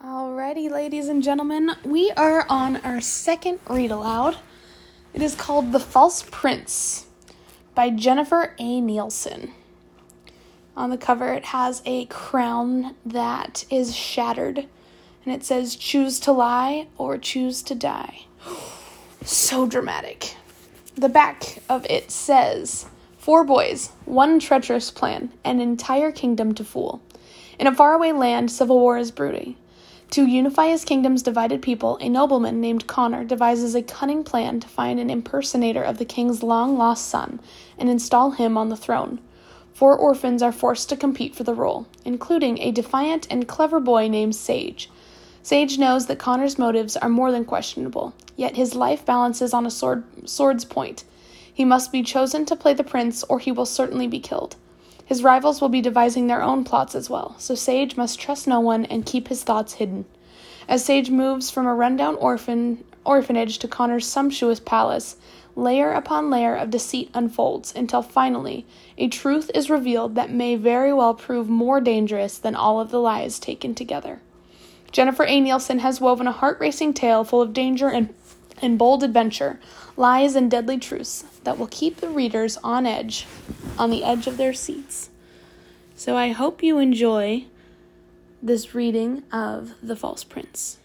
Alrighty, ladies and gentlemen, we are on our second read aloud. It is called The False Prince by Jennifer A. Nielsen. On the cover, it has a crown that is shattered, and it says, Choose to lie or choose to die. so dramatic. The back of it says, Four boys, one treacherous plan, an entire kingdom to fool. In a faraway land, civil war is brooding. To unify his kingdom's divided people, a nobleman named Conner devises a cunning plan to find an impersonator of the king's long lost son and install him on the throne. Four orphans are forced to compete for the role, including a defiant and clever boy named Sage. Sage knows that Conner's motives are more than questionable, yet his life balances on a sword, sword's point. He must be chosen to play the prince, or he will certainly be killed. His rivals will be devising their own plots as well, so Sage must trust no one and keep his thoughts hidden. As Sage moves from a rundown orphan orphanage to Conner's sumptuous palace, layer upon layer of deceit unfolds until finally a truth is revealed that may very well prove more dangerous than all of the lies taken together. Jennifer A. Nielsen has woven a heart racing tale full of danger and, and bold adventure, lies, and deadly truths that will keep the readers on edge on the edge of their seats. So I hope you enjoy this reading of The False Prince.